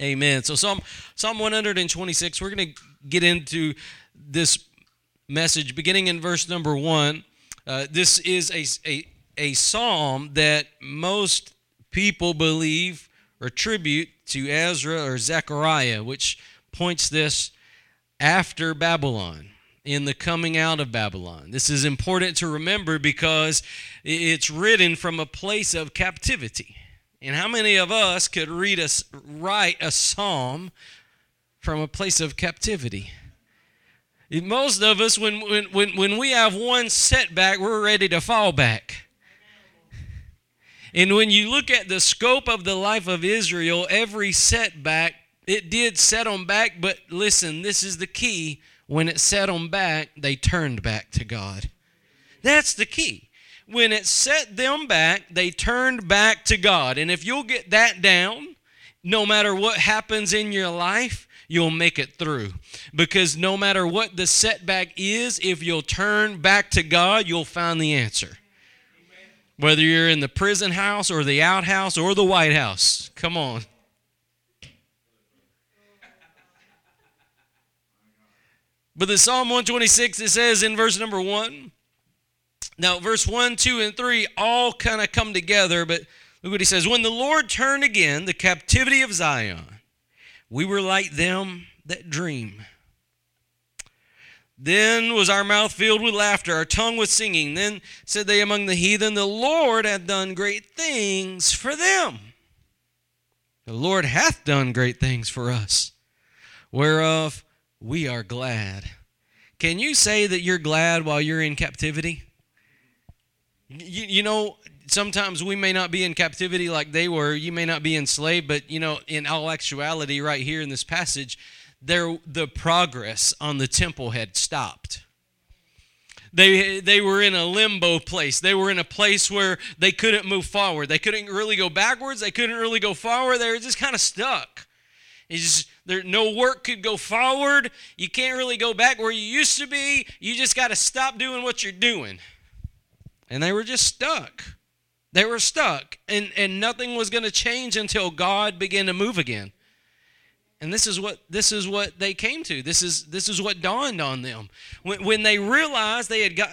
Amen. So Psalm Psalm 126, we're going to get into this message beginning in verse number 1. Uh, this is a, a, a psalm that most people believe or attribute to Ezra or Zechariah, which points this after Babylon in the coming out of Babylon. This is important to remember because it's written from a place of captivity. And how many of us could read a, write a psalm from a place of captivity? Most of us, when, when, when, when we have one setback, we're ready to fall back. And when you look at the scope of the life of Israel, every setback, it did set them back, but listen, this is the key. When it set them back, they turned back to God. That's the key when it set them back, they turned back to God. And if you'll get that down, no matter what happens in your life, you'll make it through. Because no matter what the setback is, if you'll turn back to God, you'll find the answer. Whether you're in the prison house or the outhouse or the White House. Come on. But the Psalm 126, it says in verse number 1 now, verse 1, 2, and 3 all kind of come together, but look what he says. When the Lord turned again the captivity of Zion, we were like them that dream. Then was our mouth filled with laughter, our tongue with singing. Then said they among the heathen, The Lord hath done great things for them. The Lord hath done great things for us, whereof we are glad. Can you say that you're glad while you're in captivity? You, you know, sometimes we may not be in captivity like they were. You may not be enslaved, but you know, in all actuality, right here in this passage, there the progress on the temple had stopped. They, they were in a limbo place. They were in a place where they couldn't move forward. They couldn't really go backwards. They couldn't really go forward. They were just kind of stuck. It's just, there, no work could go forward. You can't really go back where you used to be. You just got to stop doing what you're doing and they were just stuck. They were stuck, and, and nothing was going to change until God began to move again. And this is what this is what they came to. This is this is what dawned on them when, when they realized they had got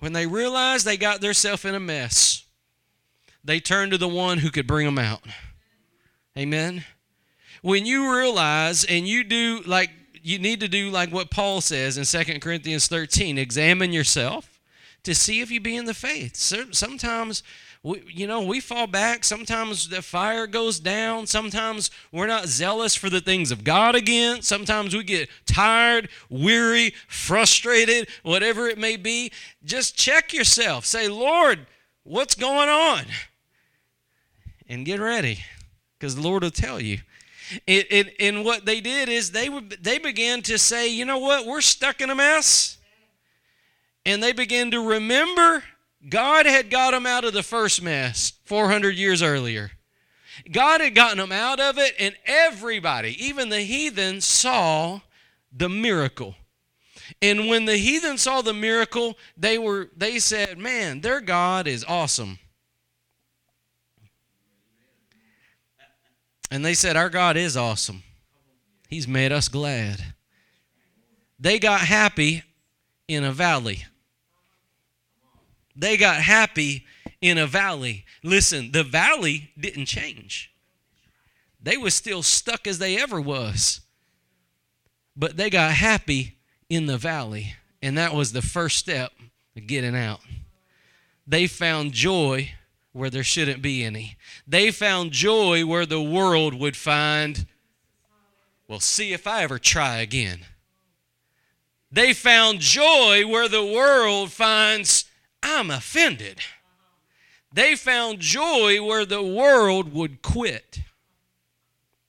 when they realized they got themselves in a mess. They turned to the one who could bring them out. Amen. When you realize and you do like you need to do like what Paul says in 2 Corinthians 13, examine yourself to see if you be in the faith. Sometimes, we, you know, we fall back. Sometimes the fire goes down. Sometimes we're not zealous for the things of God again. Sometimes we get tired, weary, frustrated, whatever it may be. Just check yourself. Say, Lord, what's going on? And get ready because the Lord will tell you. It, it, and what they did is they, would, they began to say, you know what, we're stuck in a mess and they began to remember God had got them out of the first mess 400 years earlier. God had gotten them out of it, and everybody, even the heathen, saw the miracle. And when the heathen saw the miracle, they were they said, "Man, their God is awesome." And they said, "Our God is awesome. He's made us glad." They got happy in a valley. They got happy in a valley. Listen, the valley didn't change. They were still stuck as they ever was. But they got happy in the valley, and that was the first step of getting out. They found joy where there shouldn't be any. They found joy where the world would find, well, see if I ever try again. They found joy where the world finds, I'm offended. They found joy where the world would quit.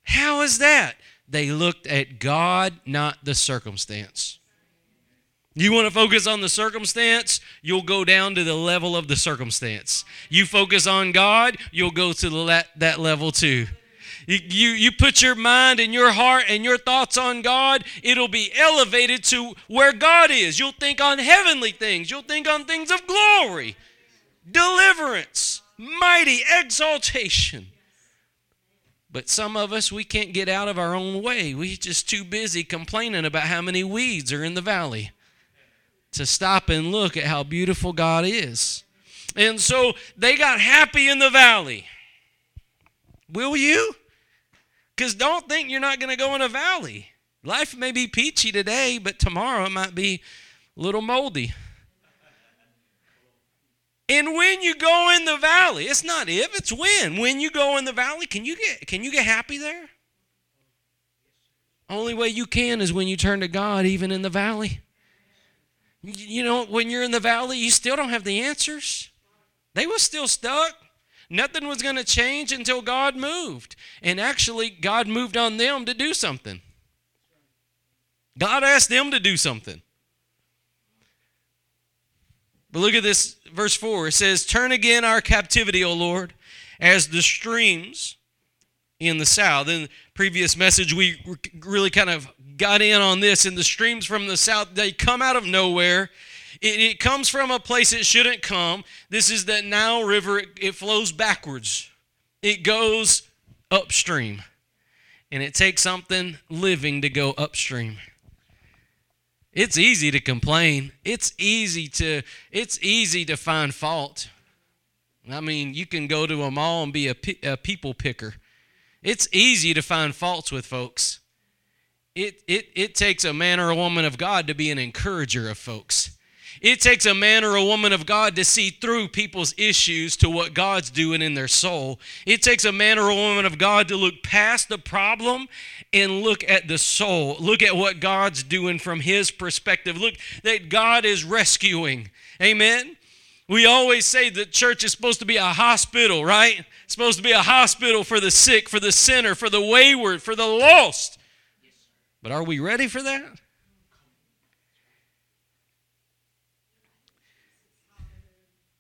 How is that? They looked at God, not the circumstance. You want to focus on the circumstance, you'll go down to the level of the circumstance. You focus on God, you'll go to the, that level too. You, you, put your mind and your heart and your thoughts on God, it'll be elevated to where God is. You'll think on heavenly things, you'll think on things of glory, deliverance, mighty exaltation. But some of us, we can't get out of our own way. We're just too busy complaining about how many weeds are in the valley to stop and look at how beautiful God is. And so they got happy in the valley. Will you? Because don't think you're not going to go in a valley. Life may be peachy today, but tomorrow it might be a little moldy. And when you go in the valley, it's not if, it's when. When you go in the valley, can you get can you get happy there? Only way you can is when you turn to God even in the valley. You know, when you're in the valley, you still don't have the answers. They were still stuck. Nothing was going to change until God moved. And actually, God moved on them to do something. God asked them to do something. But look at this, verse 4. It says, Turn again our captivity, O Lord, as the streams in the south. In the previous message, we really kind of got in on this. And the streams from the south, they come out of nowhere. It, it comes from a place it shouldn't come. This is the Nile River. It, it flows backwards, it goes upstream. And it takes something living to go upstream. It's easy to complain. It's easy to it's easy to find fault. I mean, you can go to a mall and be a, a people picker. It's easy to find faults with folks. It, it, it takes a man or a woman of God to be an encourager of folks. It takes a man or a woman of God to see through people's issues to what God's doing in their soul. It takes a man or a woman of God to look past the problem and look at the soul. Look at what God's doing from his perspective. Look that God is rescuing. Amen. We always say that church is supposed to be a hospital, right? It's supposed to be a hospital for the sick, for the sinner, for the wayward, for the lost. But are we ready for that?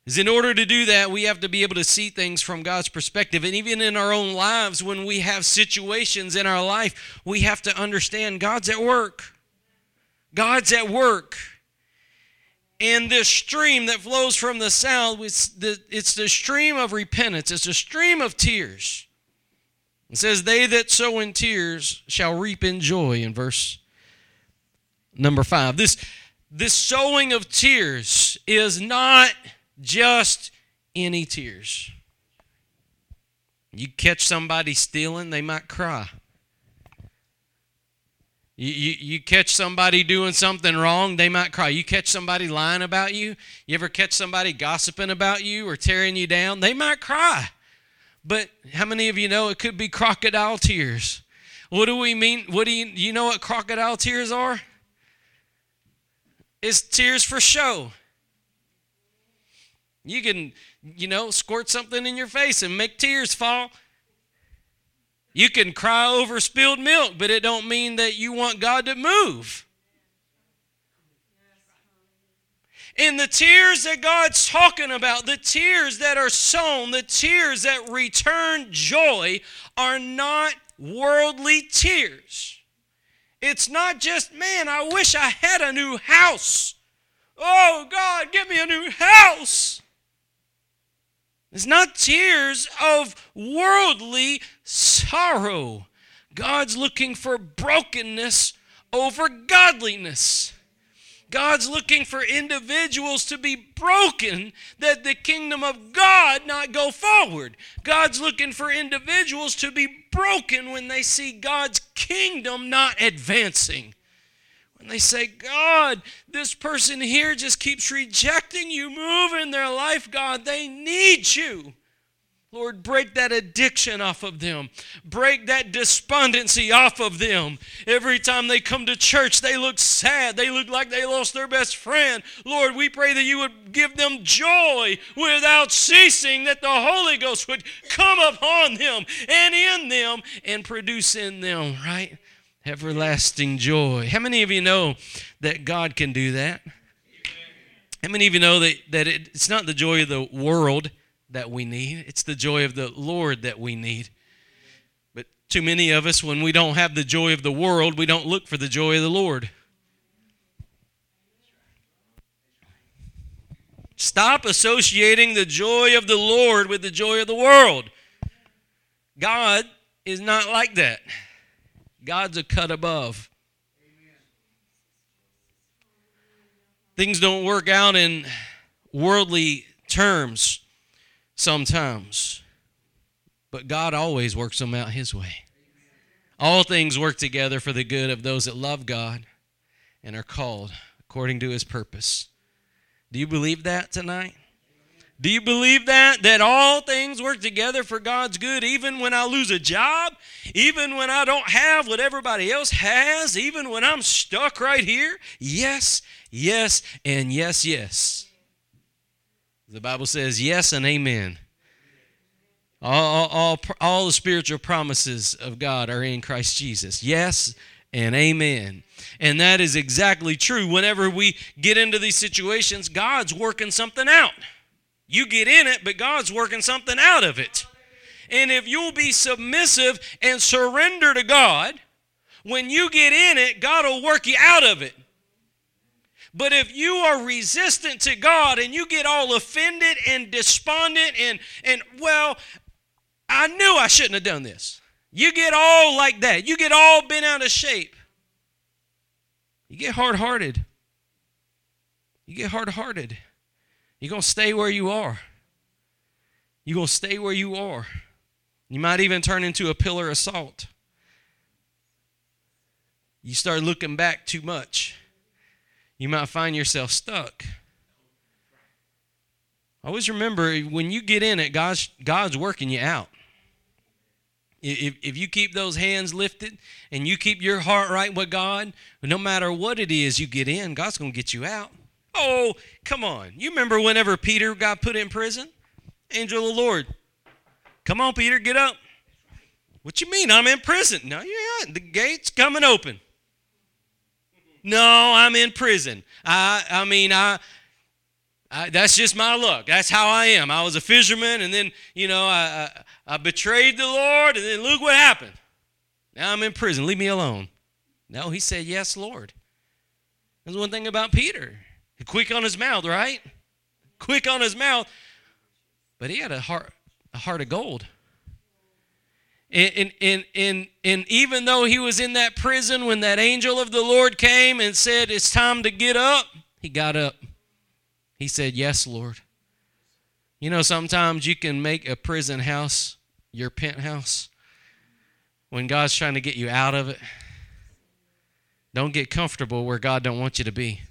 Is in order to do that, we have to be able to see things from God's perspective. And even in our own lives, when we have situations in our life, we have to understand God's at work. God's at work. And this stream that flows from the south, it's the, it's the stream of repentance, it's a stream of tears. It says, They that sow in tears shall reap in joy, in verse number five. This, this sowing of tears is not just any tears. You catch somebody stealing, they might cry. You, you, you catch somebody doing something wrong, they might cry. You catch somebody lying about you, you ever catch somebody gossiping about you or tearing you down, they might cry. But how many of you know it could be crocodile tears? What do we mean? What do you, you know what crocodile tears are? It's tears for show. You can, you know, squirt something in your face and make tears fall. You can cry over spilled milk, but it don't mean that you want God to move. And the tears that God's talking about, the tears that are sown, the tears that return joy, are not worldly tears. It's not just, man, I wish I had a new house. Oh, God, give me a new house. It's not tears of worldly sorrow. God's looking for brokenness over godliness. God's looking for individuals to be broken that the kingdom of God not go forward. God's looking for individuals to be broken when they see God's kingdom not advancing. And they say, God, this person here just keeps rejecting you. Move in their life, God. They need you. Lord, break that addiction off of them. Break that despondency off of them. Every time they come to church, they look sad. They look like they lost their best friend. Lord, we pray that you would give them joy without ceasing, that the Holy Ghost would come upon them and in them and produce in them, right? Everlasting joy. How many of you know that God can do that? How many of you know that, that it, it's not the joy of the world that we need, it's the joy of the Lord that we need. But too many of us, when we don't have the joy of the world, we don't look for the joy of the Lord. Stop associating the joy of the Lord with the joy of the world. God is not like that. God's a cut above. Things don't work out in worldly terms sometimes, but God always works them out His way. All things work together for the good of those that love God and are called according to His purpose. Do you believe that tonight? Do you believe that? That all things work together for God's good, even when I lose a job, even when I don't have what everybody else has, even when I'm stuck right here? Yes, yes, and yes, yes. The Bible says yes and amen. All, all, all the spiritual promises of God are in Christ Jesus. Yes and amen. And that is exactly true. Whenever we get into these situations, God's working something out. You get in it, but God's working something out of it. And if you'll be submissive and surrender to God, when you get in it, God will work you out of it. But if you are resistant to God and you get all offended and despondent and, and well, I knew I shouldn't have done this. You get all like that. You get all bent out of shape. You get hard hearted. You get hard hearted. You're going to stay where you are. You're going to stay where you are. You might even turn into a pillar of salt. You start looking back too much. You might find yourself stuck. Always remember when you get in it, God's, God's working you out. If, if you keep those hands lifted and you keep your heart right with God, no matter what it is you get in, God's going to get you out. Oh, come on. You remember whenever Peter got put in prison? Angel of the Lord. Come on, Peter, get up. What you mean? I'm in prison. No, you're not. The gate's coming open. No, I'm in prison. I I mean, I, I that's just my luck. That's how I am. I was a fisherman, and then, you know, I, I, I betrayed the Lord, and then look what happened. Now I'm in prison. Leave me alone. No, he said, Yes, Lord. There's one thing about Peter. Quick on his mouth, right? Quick on his mouth. But he had a heart, a heart of gold. And, and, and, and, even though he was in that prison when that angel of the Lord came and said, It's time to get up, he got up. He said, Yes, Lord. You know, sometimes you can make a prison house your penthouse when God's trying to get you out of it. Don't get comfortable where God don't want you to be.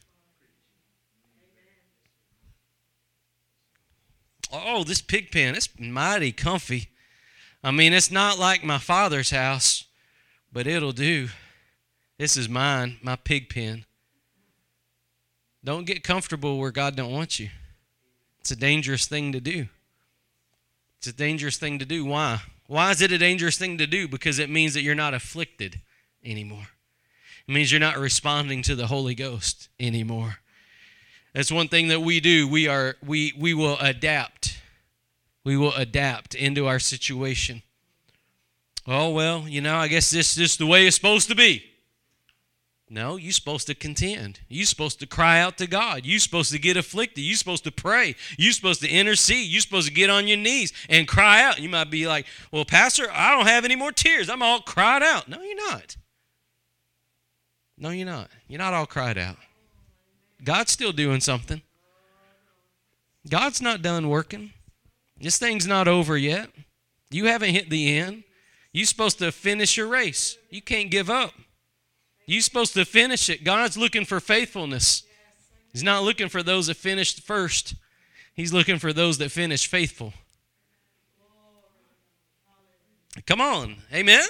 Oh, this pig pen, it's mighty comfy. I mean, it's not like my father's house, but it'll do. This is mine, my pig pen. Don't get comfortable where God don't want you. It's a dangerous thing to do. It's a dangerous thing to do. Why? Why is it a dangerous thing to do? Because it means that you're not afflicted anymore. It means you're not responding to the Holy Ghost anymore. That's one thing that we do. We are we we will adapt. We will adapt into our situation. Oh well, you know, I guess this is the way it's supposed to be. No, you're supposed to contend. You're supposed to cry out to God. You're supposed to get afflicted. You're supposed to pray. You're supposed to intercede. You're supposed to get on your knees and cry out. You might be like, Well, Pastor, I don't have any more tears. I'm all cried out. No, you're not. No, you're not. You're not all cried out. God's still doing something. God's not done working. This thing's not over yet. You haven't hit the end. You're supposed to finish your race. You can't give up. You're supposed to finish it. God's looking for faithfulness. He's not looking for those that finished first. He's looking for those that finish faithful. Come on. Amen.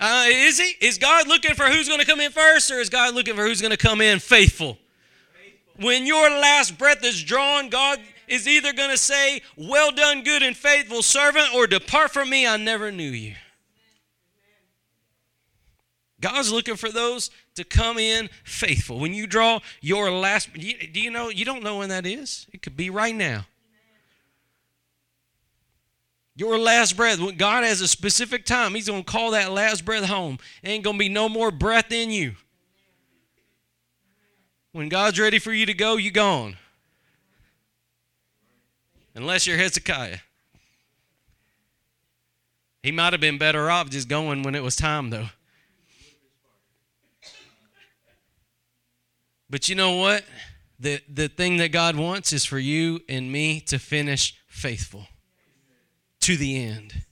Uh, is he? Is God looking for who's going to come in first, or is God looking for who's going to come in faithful? When your last breath is drawn, God is either going to say, Well done, good and faithful servant, or depart from me, I never knew you. God's looking for those to come in faithful. When you draw your last, do you know, you don't know when that is? It could be right now. Your last breath, when God has a specific time, He's going to call that last breath home. ain't going to be no more breath in you. When God's ready for you to go, you're gone. Unless you're Hezekiah. He might have been better off just going when it was time, though. But you know what? The, the thing that God wants is for you and me to finish faithful to the end.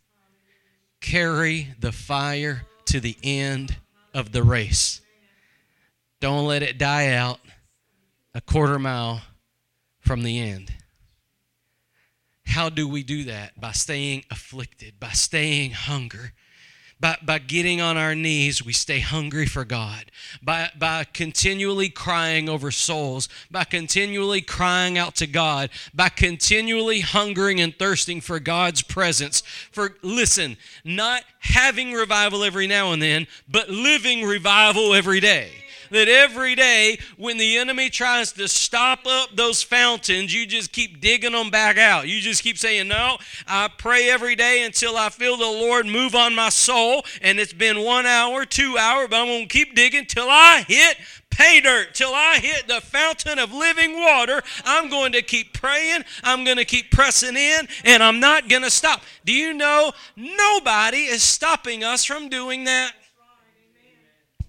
Carry the fire to the end of the race. Don't let it die out a quarter mile from the end. How do we do that? By staying afflicted, by staying hunger, by, by getting on our knees, we stay hungry for God. By, by continually crying over souls, by continually crying out to God, by continually hungering and thirsting for God's presence. For, listen, not having revival every now and then, but living revival every day that every day when the enemy tries to stop up those fountains, you just keep digging them back out. You just keep saying, No, I pray every day until I feel the Lord move on my soul. And it's been one hour, two hours, but I'm going to keep digging till I hit pay dirt till I hit the fountain of living water. I'm going to keep praying. I'm going to keep pressing in, and I'm not going to stop. Do you know nobody is stopping us from doing that?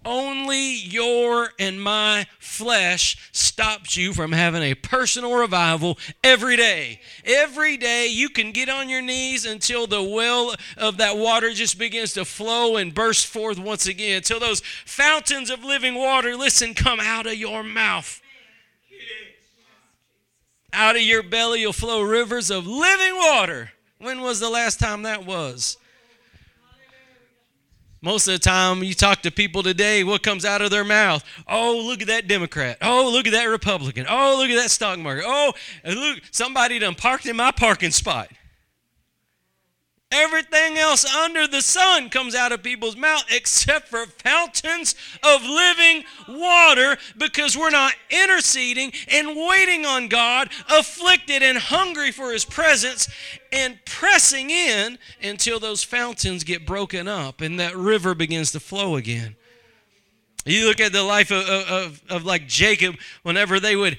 Only your and my flesh stops you from having a personal revival every day. Every day you can get on your knees until the well of that water just begins to flow and burst forth once again. Until those fountains of living water, listen, come out of your mouth. Out of your belly will flow rivers of living water. When was the last time that was? Most of the time, you talk to people today, what comes out of their mouth? Oh, look at that Democrat. Oh, look at that Republican. Oh, look at that stock market. Oh, look, somebody done parked in my parking spot. Everything else under the sun comes out of people's mouth except for fountains of living water because we're not interceding and waiting on God, afflicted and hungry for His presence, and pressing in until those fountains get broken up and that river begins to flow again. You look at the life of, of, of, like Jacob, whenever they would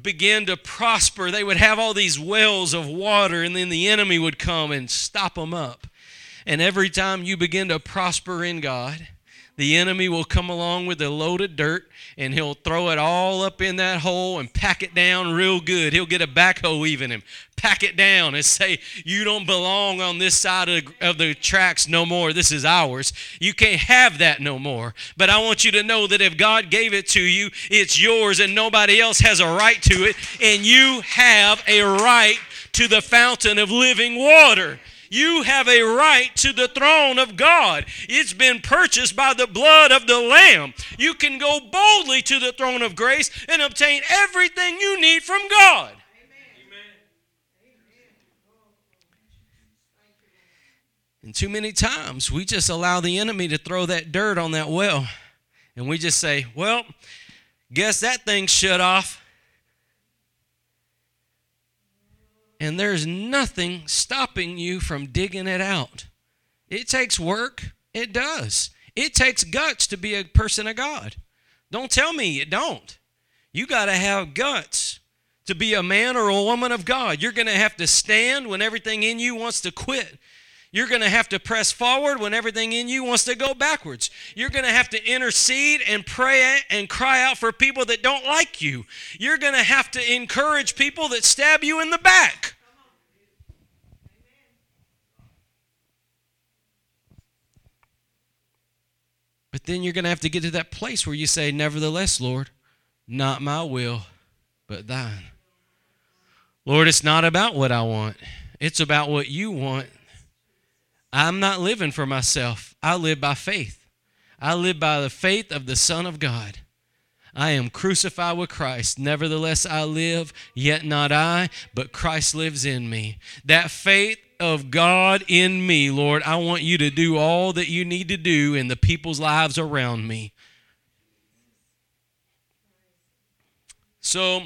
begin to prosper, they would have all these wells of water, and then the enemy would come and stop them up. And every time you begin to prosper in God, the enemy will come along with a load of dirt and he'll throw it all up in that hole and pack it down real good. He'll get a backhoe even him, pack it down and say, You don't belong on this side of the, of the tracks no more. This is ours. You can't have that no more. But I want you to know that if God gave it to you, it's yours and nobody else has a right to it. And you have a right to the fountain of living water. You have a right to the throne of God. It's been purchased by the blood of the Lamb. You can go boldly to the throne of grace and obtain everything you need from God. And too many times we just allow the enemy to throw that dirt on that well. And we just say, well, guess that thing's shut off. And there's nothing stopping you from digging it out. It takes work, it does. It takes guts to be a person of God. Don't tell me it don't. You got to have guts to be a man or a woman of God. You're going to have to stand when everything in you wants to quit. You're going to have to press forward when everything in you wants to go backwards. You're going to have to intercede and pray and cry out for people that don't like you. You're going to have to encourage people that stab you in the back. But then you're going to have to get to that place where you say, Nevertheless, Lord, not my will, but thine. Lord, it's not about what I want, it's about what you want I'm not living for myself. I live by faith. I live by the faith of the Son of God. I am crucified with Christ. Nevertheless, I live, yet not I, but Christ lives in me. That faith of God in me, Lord, I want you to do all that you need to do in the people's lives around me. So,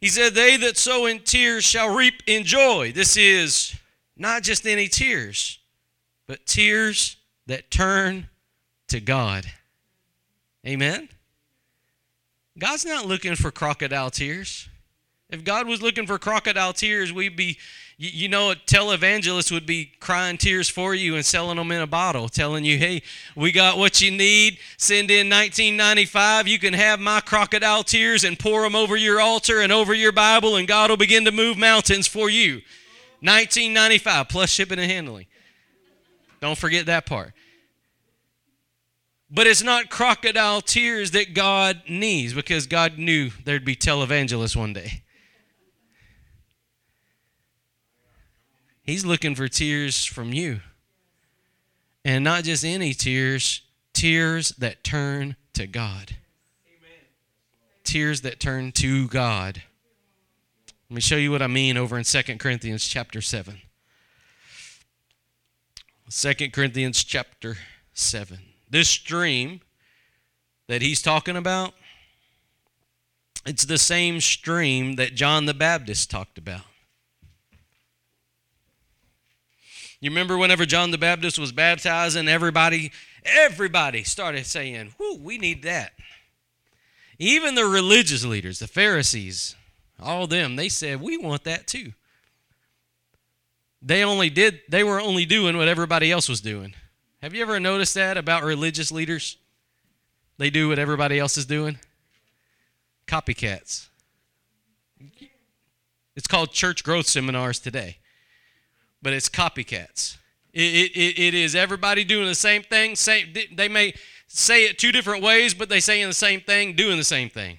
he said, They that sow in tears shall reap in joy. This is not just any tears, but tears that turn to God. Amen? God's not looking for crocodile tears. If God was looking for crocodile tears, we'd be, you know, a televangelist would be crying tears for you and selling them in a bottle, telling you, hey, we got what you need. Send in 1995. You can have my crocodile tears and pour them over your altar and over your Bible, and God will begin to move mountains for you. 1995 plus shipping and handling. Don't forget that part. But it's not crocodile tears that God needs because God knew there'd be televangelists one day. He's looking for tears from you. And not just any tears, tears that turn to God. Amen. Tears that turn to God. Let me show you what I mean over in 2 Corinthians chapter 7. 2 Corinthians chapter 7. This stream that he's talking about, it's the same stream that John the Baptist talked about. You remember whenever John the Baptist was baptizing, everybody, everybody started saying, Whoo, we need that. Even the religious leaders, the Pharisees, all them, they said, We want that too. They only did, they were only doing what everybody else was doing. Have you ever noticed that about religious leaders? They do what everybody else is doing. Copycats. It's called church growth seminars today but it's copycats. It, it, it is everybody doing the same thing. Same, they may say it two different ways, but they saying the same thing, doing the same thing.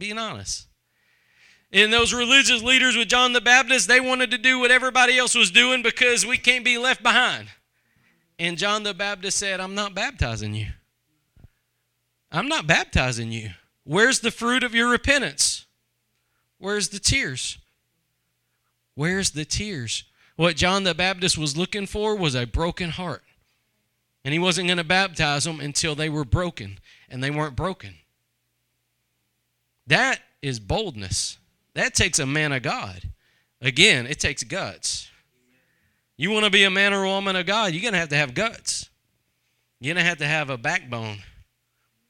Being honest. And those religious leaders with John the Baptist, they wanted to do what everybody else was doing because we can't be left behind. And John the Baptist said, I'm not baptizing you. I'm not baptizing you. Where's the fruit of your repentance? Where's the tears? Where's the tears? What John the Baptist was looking for was a broken heart. And he wasn't going to baptize them until they were broken, and they weren't broken. That is boldness. That takes a man of God. Again, it takes guts. You want to be a man or a woman of God, you're going to have to have guts. You're going to have to have a backbone.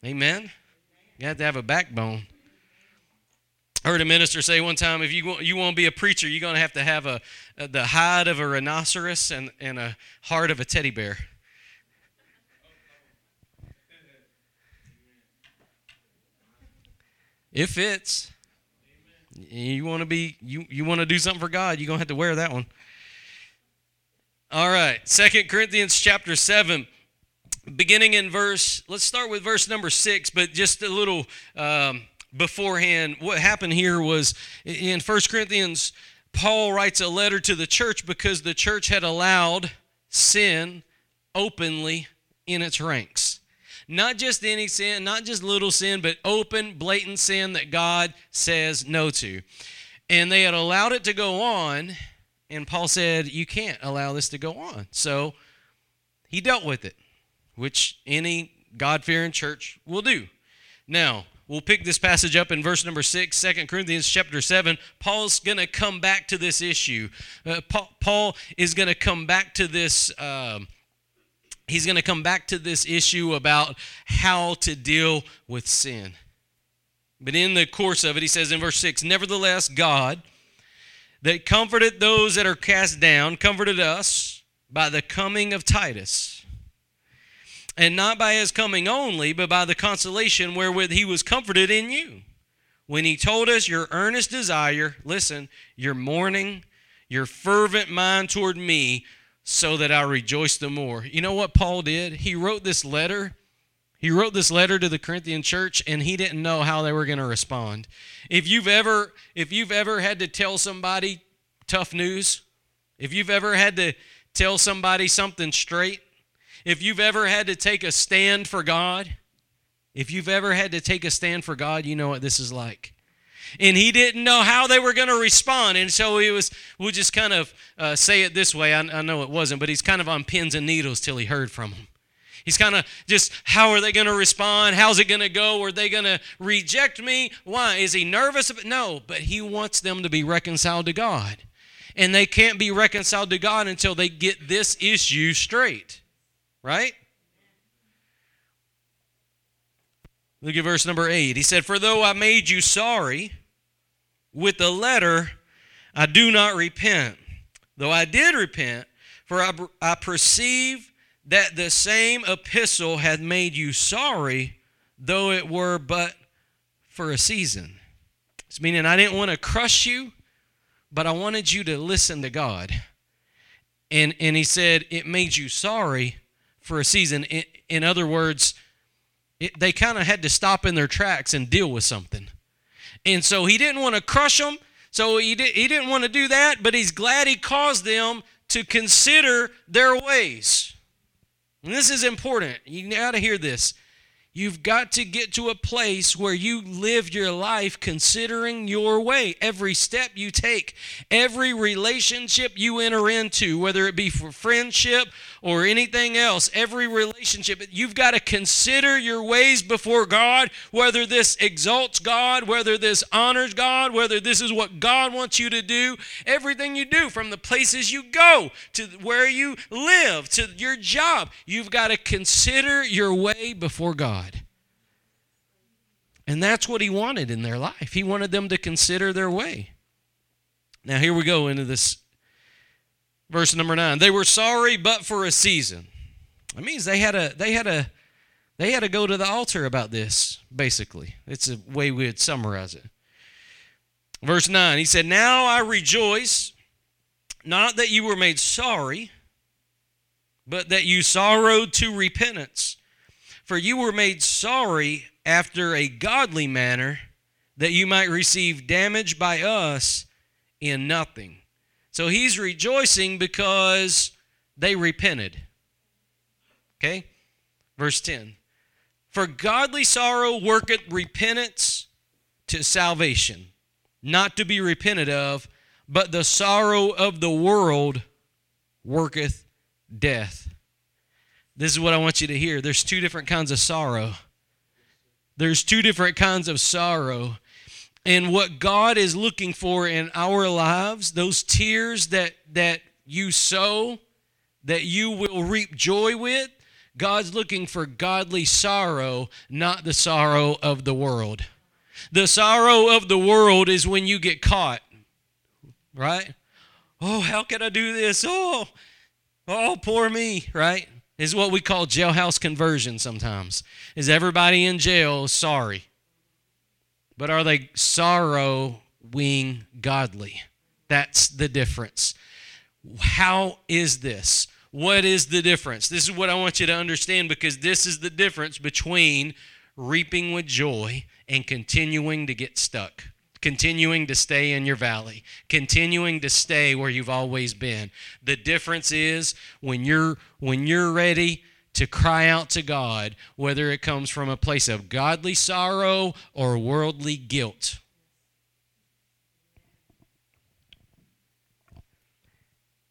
Amen? You have to have a backbone. I heard a minister say one time, if you want, you want to be a preacher, you're going to have to have a, a, the hide of a rhinoceros and, and a heart of a teddy bear. It fits. You want to be you you want to do something for God, you're going to have to wear that one. All right. Second Corinthians chapter 7 beginning in verse let's start with verse number 6, but just a little um, beforehand. What happened here was in First Corinthians, Paul writes a letter to the church because the church had allowed sin openly in its ranks. Not just any sin, not just little sin, but open, blatant sin that God says no to. And they had allowed it to go on, and Paul said, You can't allow this to go on. So he dealt with it, which any God fearing church will do. Now, We'll pick this passage up in verse number 6, 2 Corinthians chapter 7. Paul's going to come back to this issue. Uh, Paul is going to come back to this. Uh, he's going to come back to this issue about how to deal with sin. But in the course of it, he says in verse 6 Nevertheless, God, that comforted those that are cast down, comforted us by the coming of Titus and not by his coming only, but by the consolation wherewith he was comforted in you. When he told us your earnest desire, listen, your mourning, your fervent mind toward me, so that I rejoice the more. You know what Paul did? He wrote this letter. He wrote this letter to the Corinthian church and he didn't know how they were going to respond. If you've ever if you've ever had to tell somebody tough news, if you've ever had to tell somebody something straight, if you've ever had to take a stand for God, if you've ever had to take a stand for God, you know what this is like. And he didn't know how they were going to respond. And so he was, we'll just kind of uh, say it this way. I, I know it wasn't, but he's kind of on pins and needles till he heard from them. He's kind of just, how are they going to respond? How's it going to go? Are they going to reject me? Why? Is he nervous? No, but he wants them to be reconciled to God. And they can't be reconciled to God until they get this issue straight right? Look at verse number 8. He said, For though I made you sorry with the letter, I do not repent. Though I did repent, for I, I perceive that the same epistle hath made you sorry, though it were but for a season. It's meaning I didn't want to crush you, but I wanted you to listen to God. And, and he said, It made you sorry for a season. In, in other words, it, they kind of had to stop in their tracks and deal with something. And so he didn't want to crush them. So he, did, he didn't want to do that, but he's glad he caused them to consider their ways. And this is important. You got to hear this. You've got to get to a place where you live your life considering your way. Every step you take, every relationship you enter into, whether it be for friendship or anything else, every relationship, you've got to consider your ways before God, whether this exalts God, whether this honors God, whether this is what God wants you to do. Everything you do, from the places you go to where you live to your job, you've got to consider your way before God. And that's what he wanted in their life. He wanted them to consider their way. Now, here we go into this verse number 9. They were sorry but for a season. That means they had a they had a they had to go to the altar about this, basically. It's a way we would summarize it. Verse 9, he said, Now I rejoice, not that you were made sorry, but that you sorrowed to repentance. For you were made sorry after a godly manner, that you might receive damage by us in nothing. So he's rejoicing because they repented. Okay? Verse 10 For godly sorrow worketh repentance to salvation, not to be repented of, but the sorrow of the world worketh death. This is what I want you to hear. There's two different kinds of sorrow. There's two different kinds of sorrow. And what God is looking for in our lives, those tears that that you sow, that you will reap joy with, God's looking for godly sorrow, not the sorrow of the world. The sorrow of the world is when you get caught. Right? Oh, how can I do this? Oh, oh, poor me, right? is what we call jailhouse conversion sometimes. Is everybody in jail sorry? But are they sorrowing godly? That's the difference. How is this? What is the difference? This is what I want you to understand because this is the difference between reaping with joy and continuing to get stuck continuing to stay in your valley, continuing to stay where you've always been. The difference is when you're when you're ready to cry out to God, whether it comes from a place of godly sorrow or worldly guilt.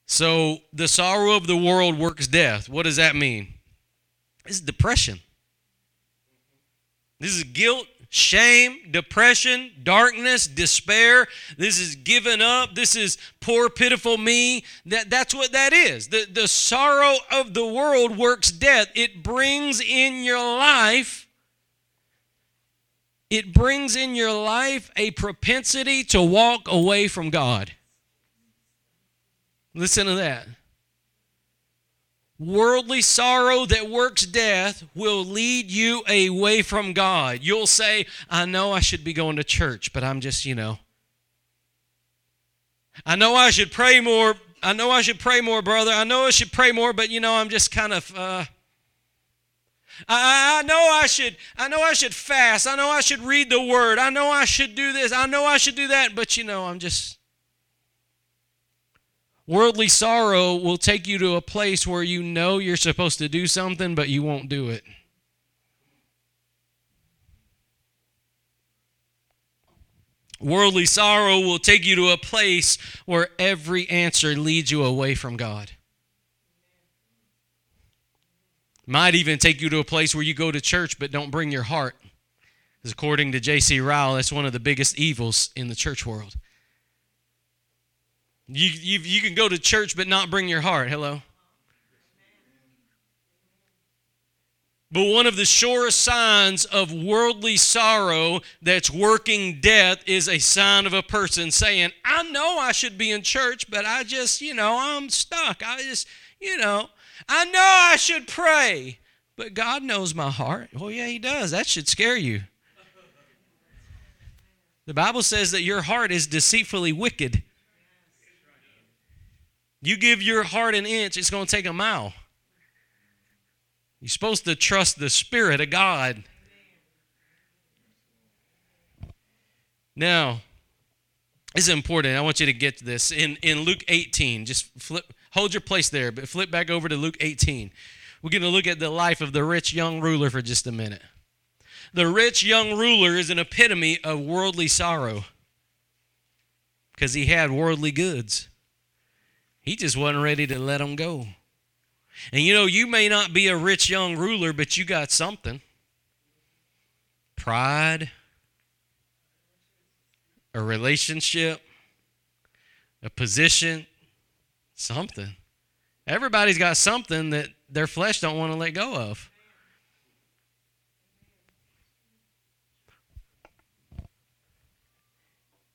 So, the sorrow of the world works death. What does that mean? This is depression. This is guilt shame, depression, darkness, despair. This is given up. This is poor, pitiful me. That, that's what that is. The, the sorrow of the world works death. It brings in your life, it brings in your life a propensity to walk away from God. Listen to that. Worldly sorrow that works death will lead you away from God. You'll say, I know I should be going to church, but I'm just, you know. I know I should pray more. I know I should pray more, brother. I know I should pray more, but you know, I'm just kind of uh I, I know I should I know I should fast. I know I should read the word. I know I should do this. I know I should do that, but you know, I'm just Worldly sorrow will take you to a place where you know you're supposed to do something, but you won't do it. Worldly sorrow will take you to a place where every answer leads you away from God. Might even take you to a place where you go to church but don't bring your heart. Because according to J.C. Ryle, that's one of the biggest evils in the church world. You, you, you can go to church but not bring your heart. Hello? But one of the surest signs of worldly sorrow that's working death is a sign of a person saying, I know I should be in church, but I just, you know, I'm stuck. I just, you know, I know I should pray, but God knows my heart. Well, yeah, He does. That should scare you. The Bible says that your heart is deceitfully wicked. You give your heart an inch, it's going to take a mile. You're supposed to trust the Spirit of God. Now, it's important. I want you to get to this. In, in Luke 18, just flip, hold your place there, but flip back over to Luke 18. We're going to look at the life of the rich young ruler for just a minute. The rich young ruler is an epitome of worldly sorrow because he had worldly goods. He just wasn't ready to let them go. And you know, you may not be a rich young ruler, but you got something pride, a relationship, a position, something. Everybody's got something that their flesh don't want to let go of.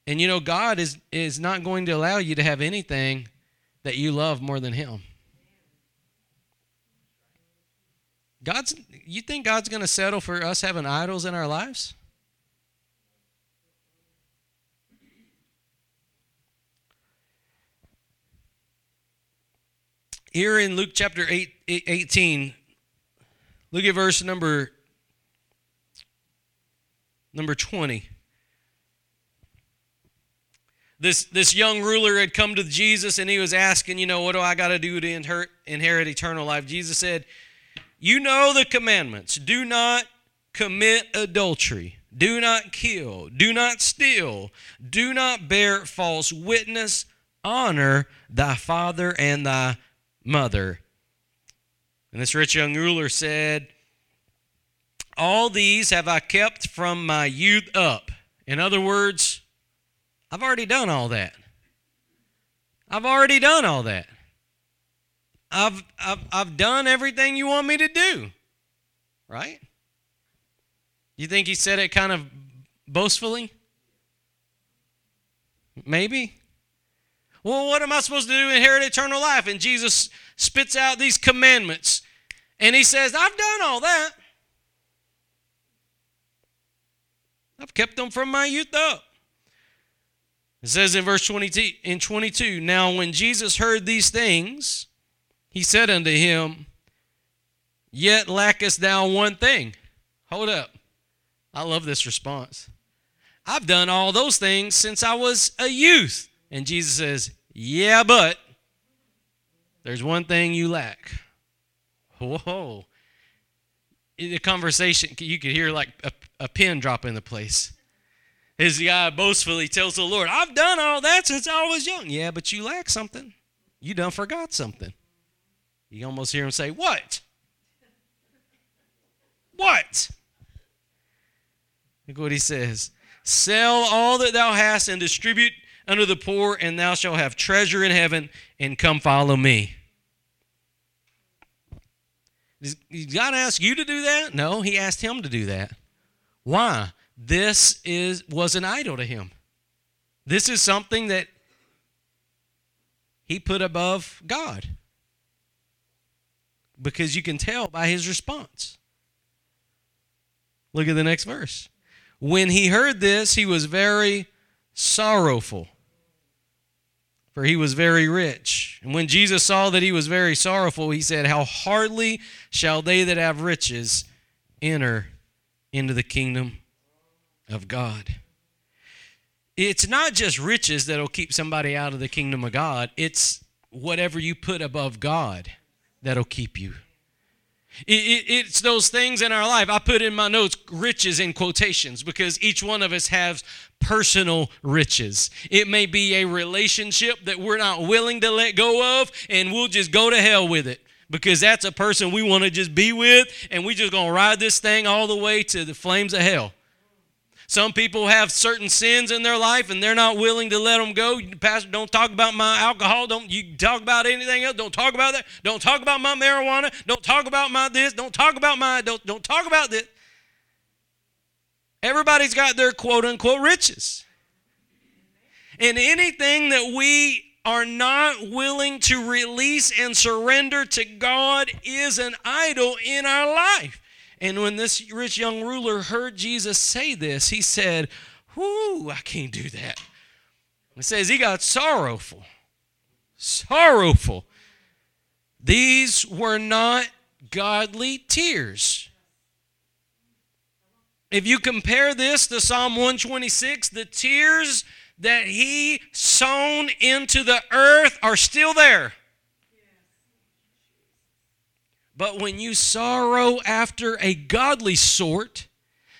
And you know, God is, is not going to allow you to have anything that you love more than Him. God's you think God's going to settle for us having idols in our lives? Here in Luke chapter 8, 18, look at verse number number 20. This, this young ruler had come to Jesus and he was asking, you know, what do I got to do to inherit, inherit eternal life? Jesus said, you know the commandments. Do not commit adultery. Do not kill. Do not steal. Do not bear false witness. Honor thy father and thy mother. And this rich young ruler said, All these have I kept from my youth up. In other words, I've already done all that. I've already done all that. I've, I've, I've done everything you want me to do. Right? You think he said it kind of boastfully? Maybe. Well, what am I supposed to do to inherit eternal life? And Jesus spits out these commandments. And he says, I've done all that. I've kept them from my youth up. It says in verse 22, in 22, Now when Jesus heard these things, he said unto him, Yet lackest thou one thing. Hold up. I love this response. I've done all those things since I was a youth. And Jesus says, Yeah, but there's one thing you lack. Whoa. In the conversation, you could hear like a, a pin drop in the place. The guy boastfully tells the Lord, I've done all that since I was young. Yeah, but you lack something. You done forgot something. You almost hear him say, What? What? Look what he says Sell all that thou hast and distribute unto the poor, and thou shalt have treasure in heaven, and come follow me. Did God ask you to do that? No, he asked him to do that. Why? This is was an idol to him. This is something that he put above God because you can tell by his response. Look at the next verse. When he heard this, he was very sorrowful, for he was very rich. And when Jesus saw that he was very sorrowful, he said, How hardly shall they that have riches enter into the kingdom of God? It's not just riches that'll keep somebody out of the kingdom of God, it's whatever you put above God that'll keep you. It, it, it's those things in our life. I put in my notes riches in quotations because each one of us has personal riches. It may be a relationship that we're not willing to let go of, and we'll just go to hell with it because that's a person we want to just be with, and we just gonna ride this thing all the way to the flames of hell. Some people have certain sins in their life and they're not willing to let them go. Pastor, don't talk about my alcohol. Don't you talk about anything else. Don't talk about that. Don't talk about my marijuana. Don't talk about my this. Don't talk about my don't don't talk about this. Everybody's got their quote unquote riches. And anything that we are not willing to release and surrender to God is an idol in our life. And when this rich young ruler heard Jesus say this, he said, Whoo, I can't do that. It says he got sorrowful. Sorrowful. These were not godly tears. If you compare this to Psalm 126, the tears that he sown into the earth are still there. But when you sorrow after a godly sort,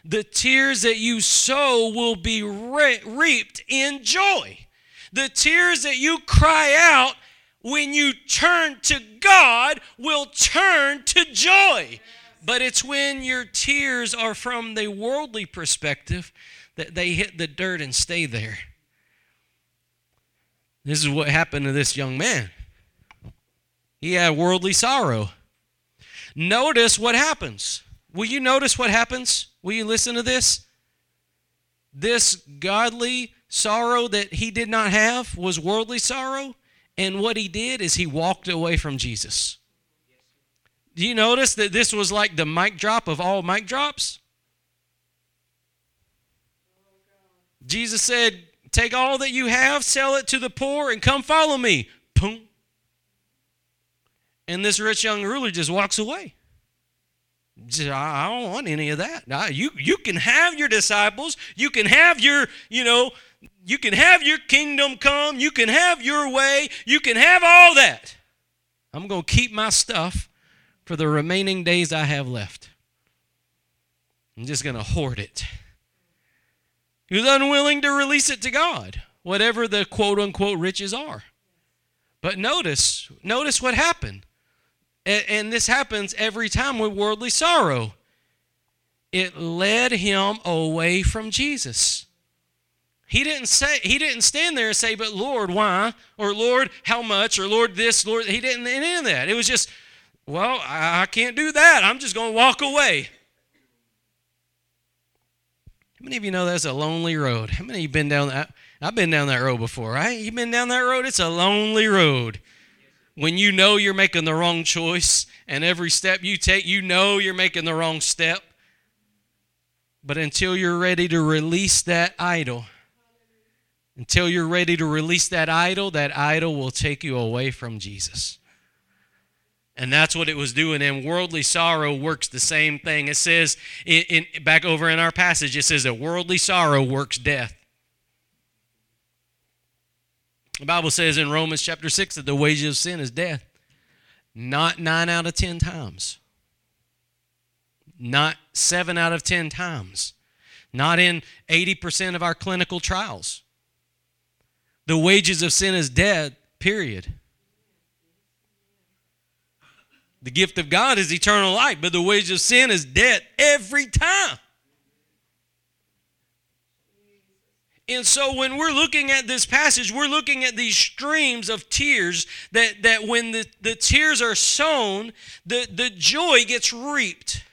the tears that you sow will be re- reaped in joy. The tears that you cry out when you turn to God will turn to joy. But it's when your tears are from the worldly perspective that they hit the dirt and stay there. This is what happened to this young man. He had worldly sorrow. Notice what happens. Will you notice what happens? Will you listen to this? This godly sorrow that he did not have was worldly sorrow. And what he did is he walked away from Jesus. Do you notice that this was like the mic drop of all mic drops? Jesus said, Take all that you have, sell it to the poor, and come follow me. Boom. And this rich young ruler just walks away. I don't want any of that. You, you can have your disciples. You can have your, you know, you can have your kingdom come. You can have your way. You can have all that. I'm going to keep my stuff for the remaining days I have left. I'm just going to hoard it. He was unwilling to release it to God, whatever the quote unquote riches are. But notice, notice what happened. And, and this happens every time with worldly sorrow. It led him away from Jesus. He didn't say he didn't stand there and say, "But Lord, why?" or "Lord, how much?" or "Lord, this." Lord, he didn't any of that. It was just, "Well, I can't do that. I'm just going to walk away." How many of you know that's a lonely road? How many of you been down that? I've been down that road before, right? You've been down that road? It's a lonely road. When you know you're making the wrong choice, and every step you take, you know you're making the wrong step. But until you're ready to release that idol, until you're ready to release that idol, that idol will take you away from Jesus. And that's what it was doing. And worldly sorrow works the same thing. It says, in, in, back over in our passage, it says that worldly sorrow works death. The Bible says in Romans chapter 6 that the wages of sin is death. Not nine out of ten times. Not seven out of ten times. Not in 80% of our clinical trials. The wages of sin is death, period. The gift of God is eternal life, but the wages of sin is death every time. And so when we're looking at this passage, we're looking at these streams of tears that, that when the, the tears are sown, the, the joy gets reaped.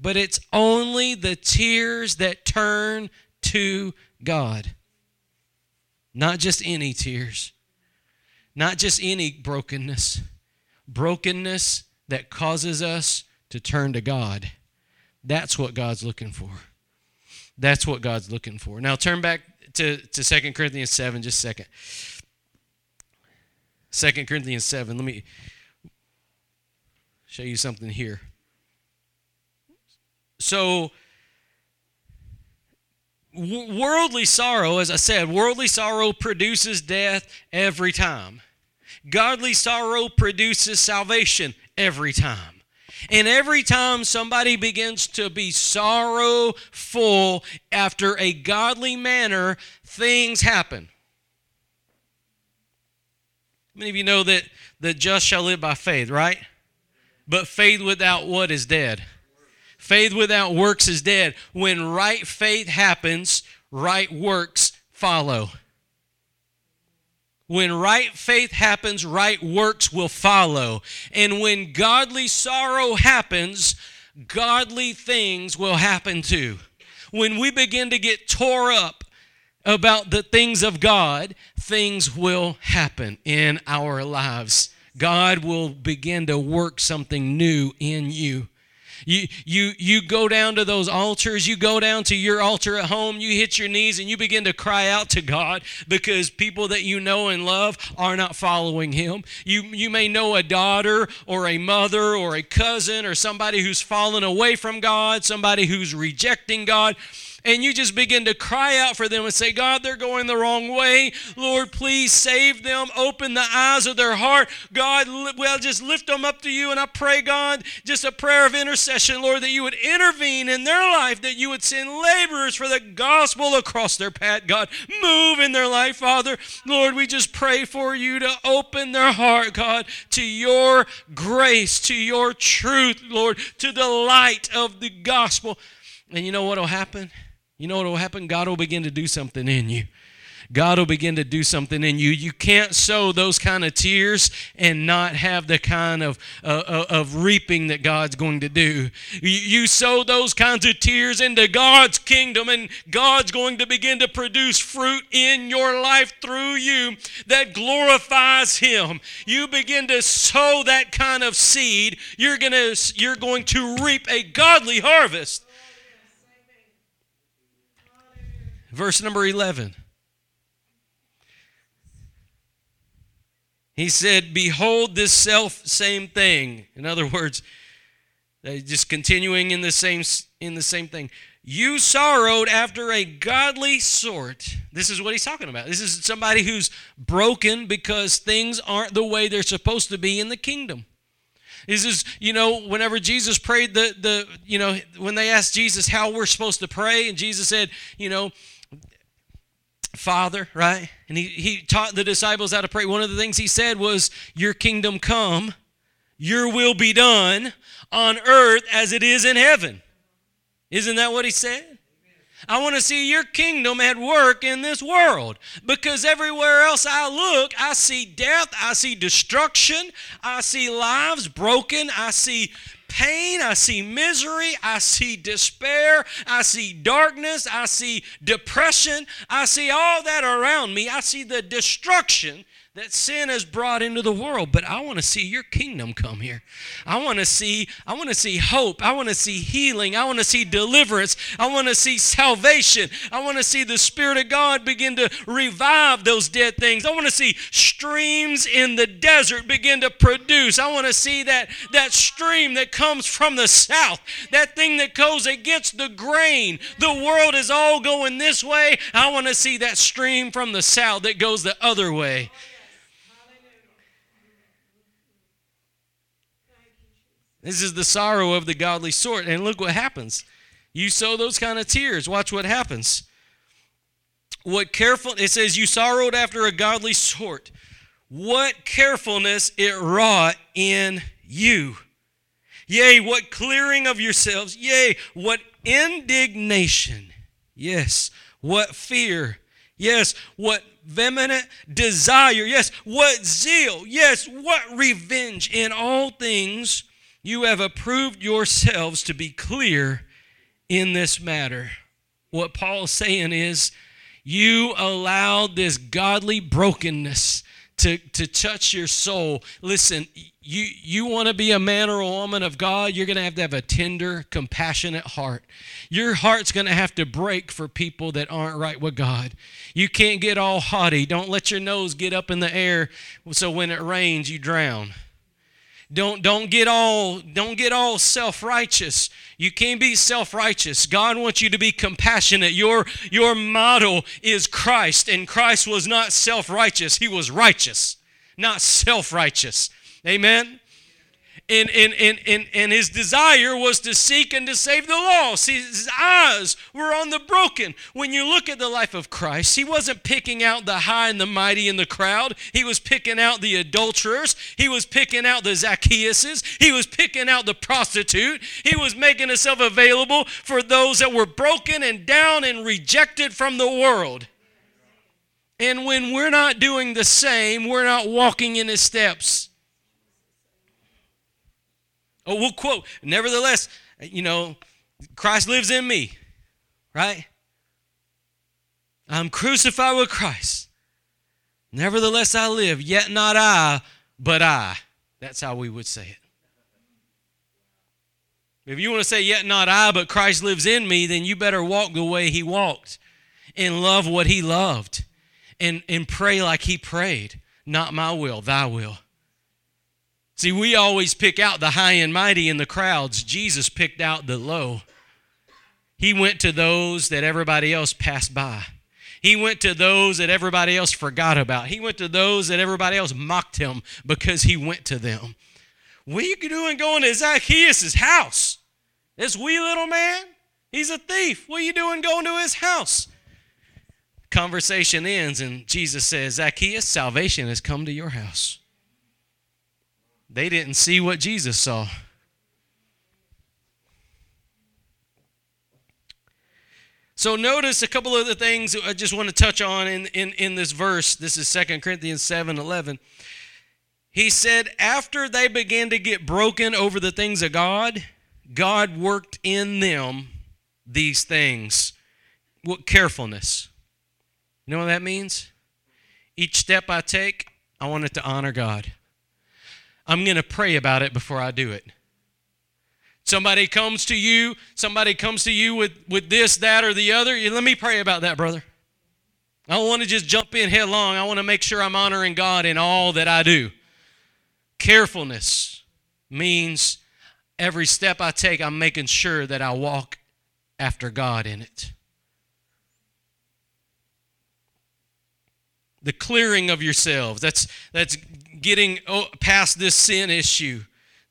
But it's only the tears that turn to God. Not just any tears, not just any brokenness brokenness that causes us to turn to God. That's what God's looking for. That's what God's looking for. Now turn back to, to 2 Corinthians 7 just a second. 2 Corinthians 7. Let me show you something here. So, worldly sorrow, as I said, worldly sorrow produces death every time. Godly sorrow produces salvation every time. And every time somebody begins to be sorrowful after a godly manner, things happen. Many of you know that the just shall live by faith, right? But faith without what is dead? Faith without works is dead. When right faith happens, right works follow. When right faith happens, right works will follow. And when godly sorrow happens, godly things will happen too. When we begin to get tore up about the things of God, things will happen in our lives. God will begin to work something new in you. You, you, you go down to those altars, you go down to your altar at home, you hit your knees, and you begin to cry out to God because people that you know and love are not following Him. You, you may know a daughter or a mother or a cousin or somebody who's fallen away from God, somebody who's rejecting God and you just begin to cry out for them and say, God, they're going the wrong way. Lord, please save them. Open the eyes of their heart. God, well, just lift them up to you. And I pray, God, just a prayer of intercession, Lord, that you would intervene in their life, that you would send laborers for the gospel across their path. God, move in their life, Father. Lord, we just pray for you to open their heart, God, to your grace, to your truth, Lord, to the light of the gospel. And you know what will happen? You know what will happen? God will begin to do something in you. God will begin to do something in you. You can't sow those kind of tears and not have the kind of, uh, uh, of reaping that God's going to do. You, you sow those kinds of tears into God's kingdom, and God's going to begin to produce fruit in your life through you that glorifies Him. You begin to sow that kind of seed, you're, gonna, you're going to reap a godly harvest. Verse number 11. He said, Behold this self same thing. In other words, just continuing in the same in the same thing. You sorrowed after a godly sort. This is what he's talking about. This is somebody who's broken because things aren't the way they're supposed to be in the kingdom. This is, you know, whenever Jesus prayed the the, you know, when they asked Jesus how we're supposed to pray, and Jesus said, you know, Father, right? And he, he taught the disciples how to pray. One of the things he said was, Your kingdom come, your will be done on earth as it is in heaven. Isn't that what he said? I want to see your kingdom at work in this world because everywhere else I look, I see death, I see destruction, I see lives broken, I see pain, I see misery, I see despair, I see darkness, I see depression, I see all that around me. I see the destruction that sin has brought into the world but i want to see your kingdom come here i want to see i want to see hope i want to see healing i want to see deliverance i want to see salvation i want to see the spirit of god begin to revive those dead things i want to see streams in the desert begin to produce i want to see that that stream that comes from the south that thing that goes against the grain the world is all going this way i want to see that stream from the south that goes the other way This is the sorrow of the godly sort. And look what happens. You sow those kind of tears. Watch what happens. What careful, it says, you sorrowed after a godly sort. What carefulness it wrought in you. Yea, what clearing of yourselves. Yea, what indignation. Yes, what fear. Yes, what vehement desire. Yes, what zeal. Yes, what revenge. In all things, you have approved yourselves to be clear in this matter. What Paul's saying is, you allowed this godly brokenness to, to touch your soul. Listen, you, you want to be a man or a woman of God, you're going to have to have a tender, compassionate heart. Your heart's going to have to break for people that aren't right with God. You can't get all haughty. Don't let your nose get up in the air so when it rains, you drown. Don't, don't get all don't get all self-righteous. You can't be self-righteous. God wants you to be compassionate. Your, your model is Christ, and Christ was not self-righteous. He was righteous, not self-righteous. Amen. And, and, and, and, and his desire was to seek and to save the lost. His eyes were on the broken. When you look at the life of Christ, he wasn't picking out the high and the mighty in the crowd. He was picking out the adulterers. He was picking out the Zacchaeuses. He was picking out the prostitute. He was making himself available for those that were broken and down and rejected from the world. And when we're not doing the same, we're not walking in his steps. Oh, we'll quote, nevertheless, you know, Christ lives in me, right? I'm crucified with Christ. Nevertheless, I live, yet not I, but I. That's how we would say it. If you want to say, yet not I, but Christ lives in me, then you better walk the way he walked and love what he loved and, and pray like he prayed. Not my will, thy will. See, we always pick out the high and mighty in the crowds. Jesus picked out the low. He went to those that everybody else passed by. He went to those that everybody else forgot about. He went to those that everybody else mocked him because he went to them. What are you doing going to Zacchaeus' house? This wee little man? He's a thief. What are you doing going to his house? Conversation ends, and Jesus says, Zacchaeus, salvation has come to your house. They didn't see what Jesus saw. So notice a couple of the things I just want to touch on in, in, in this verse. This is 2 Corinthians 7 11. He said, after they began to get broken over the things of God, God worked in them these things. What carefulness. You know what that means? Each step I take, I want it to honor God. I'm going to pray about it before I do it. Somebody comes to you, somebody comes to you with, with this, that, or the other. Let me pray about that, brother. I don't want to just jump in headlong. I want to make sure I'm honoring God in all that I do. Carefulness means every step I take, I'm making sure that I walk after God in it. The clearing of yourselves. That's that's getting oh, past this sin issue.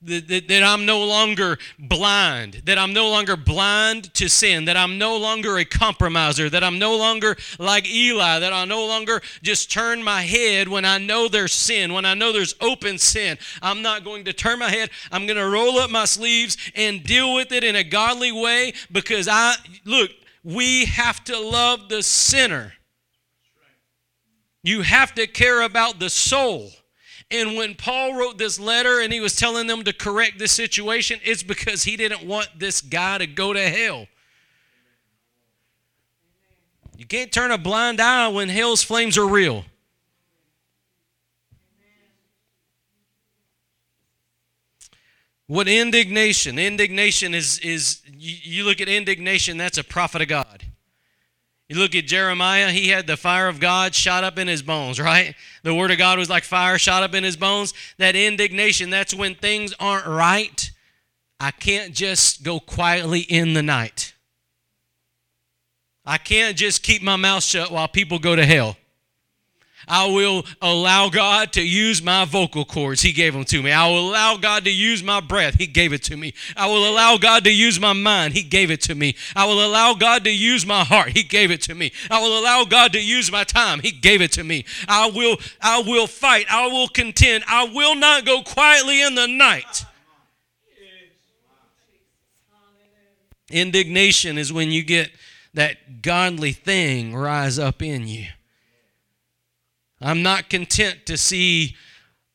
That, that, that, I'm no longer blind, that I'm no longer blind to sin, that I'm no longer a compromiser, that I'm no longer like Eli, that I no longer just turn my head when I know there's sin, when I know there's open sin. I'm not going to turn my head. I'm going to roll up my sleeves and deal with it in a godly way because I, look, we have to love the sinner. You have to care about the soul. And when Paul wrote this letter and he was telling them to correct this situation, it's because he didn't want this guy to go to hell. You can't turn a blind eye when hell's flames are real. What indignation? Indignation is is you, you look at indignation, that's a prophet of God. You look at Jeremiah, he had the fire of God shot up in his bones, right? The word of God was like fire shot up in his bones. That indignation, that's when things aren't right. I can't just go quietly in the night. I can't just keep my mouth shut while people go to hell. I will allow God to use my vocal cords. He gave them to me. I will allow God to use my breath. He gave it to me. I will allow God to use my mind. He gave it to me. I will allow God to use my heart. He gave it to me. I will allow God to use my time. He gave it to me. I will I will fight. I will contend. I will not go quietly in the night. Indignation is when you get that godly thing rise up in you. I'm not content to see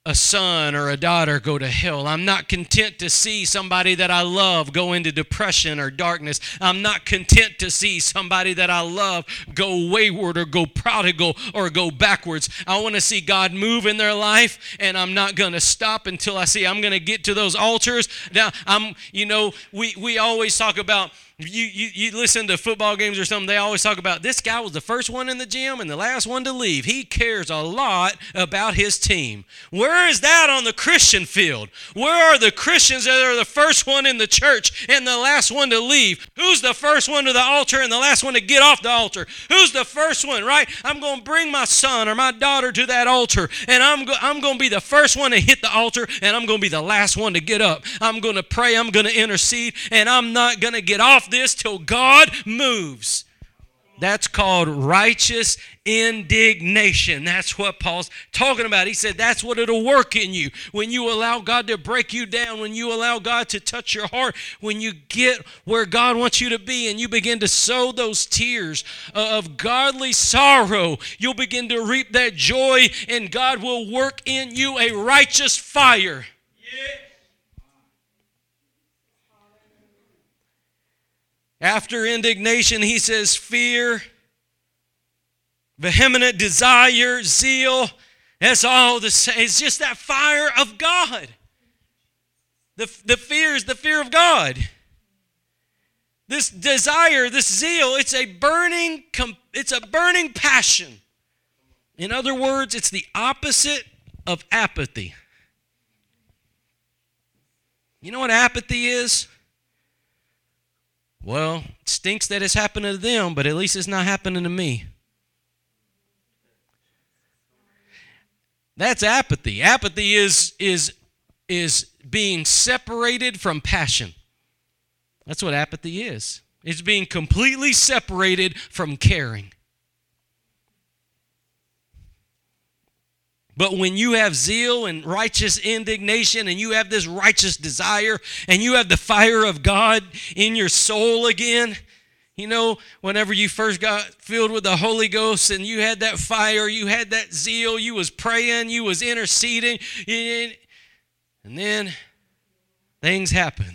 a son or a daughter go to hell. I'm not content to see somebody that I love go into depression or darkness. I'm not content to see somebody that I love go wayward or go prodigal or go backwards. I want to see God move in their life and I'm not going to stop until I see I'm going to get to those altars. Now, I'm you know, we we always talk about you, you, you listen to football games or something, they always talk about this guy was the first one in the gym and the last one to leave. He cares a lot about his team. Where is that on the Christian field? Where are the Christians that are the first one in the church and the last one to leave? Who's the first one to the altar and the last one to get off the altar? Who's the first one, right? I'm going to bring my son or my daughter to that altar and I'm, go- I'm going to be the first one to hit the altar and I'm going to be the last one to get up. I'm going to pray, I'm going to intercede, and I'm not going to get off this till God moves. That's called righteous indignation. That's what Paul's talking about. He said that's what it'll work in you. When you allow God to break you down, when you allow God to touch your heart, when you get where God wants you to be and you begin to sow those tears of godly sorrow, you'll begin to reap that joy and God will work in you a righteous fire. Yeah. After indignation, he says fear, vehement desire, zeal. That's all the same. It's just that fire of God. The, the fear is the fear of God. This desire, this zeal, it's a burning, it's a burning passion. In other words, it's the opposite of apathy. You know what apathy is? Well, it stinks that it's happening to them, but at least it's not happening to me. That's apathy. Apathy is is is being separated from passion. That's what apathy is. It's being completely separated from caring. But when you have zeal and righteous indignation, and you have this righteous desire, and you have the fire of God in your soul again, you know, whenever you first got filled with the Holy Ghost and you had that fire, you had that zeal, you was praying, you was interceding, and then things happen.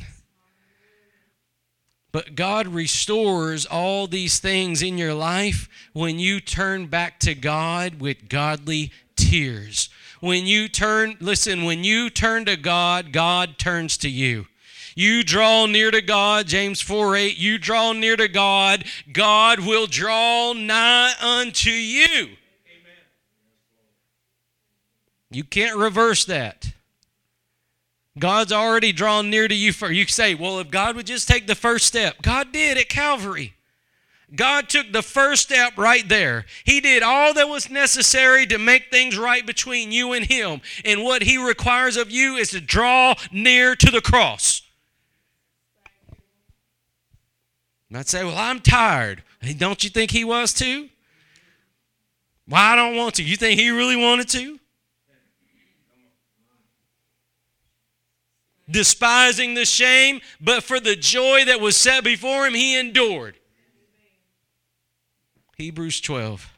But God restores all these things in your life when you turn back to God with godly tears. When you turn, listen, when you turn to God, God turns to you. You draw near to God, James 4 8, you draw near to God, God will draw nigh unto you. Amen. You can't reverse that. God's already drawn near to you for you say, well, if God would just take the first step. God did at Calvary. God took the first step right there. He did all that was necessary to make things right between you and Him. And what He requires of you is to draw near to the cross. Not say, well, I'm tired. Don't you think He was too? Well, I don't want to. You think He really wanted to? Despising the shame, but for the joy that was set before Him, He endured. Hebrews 12.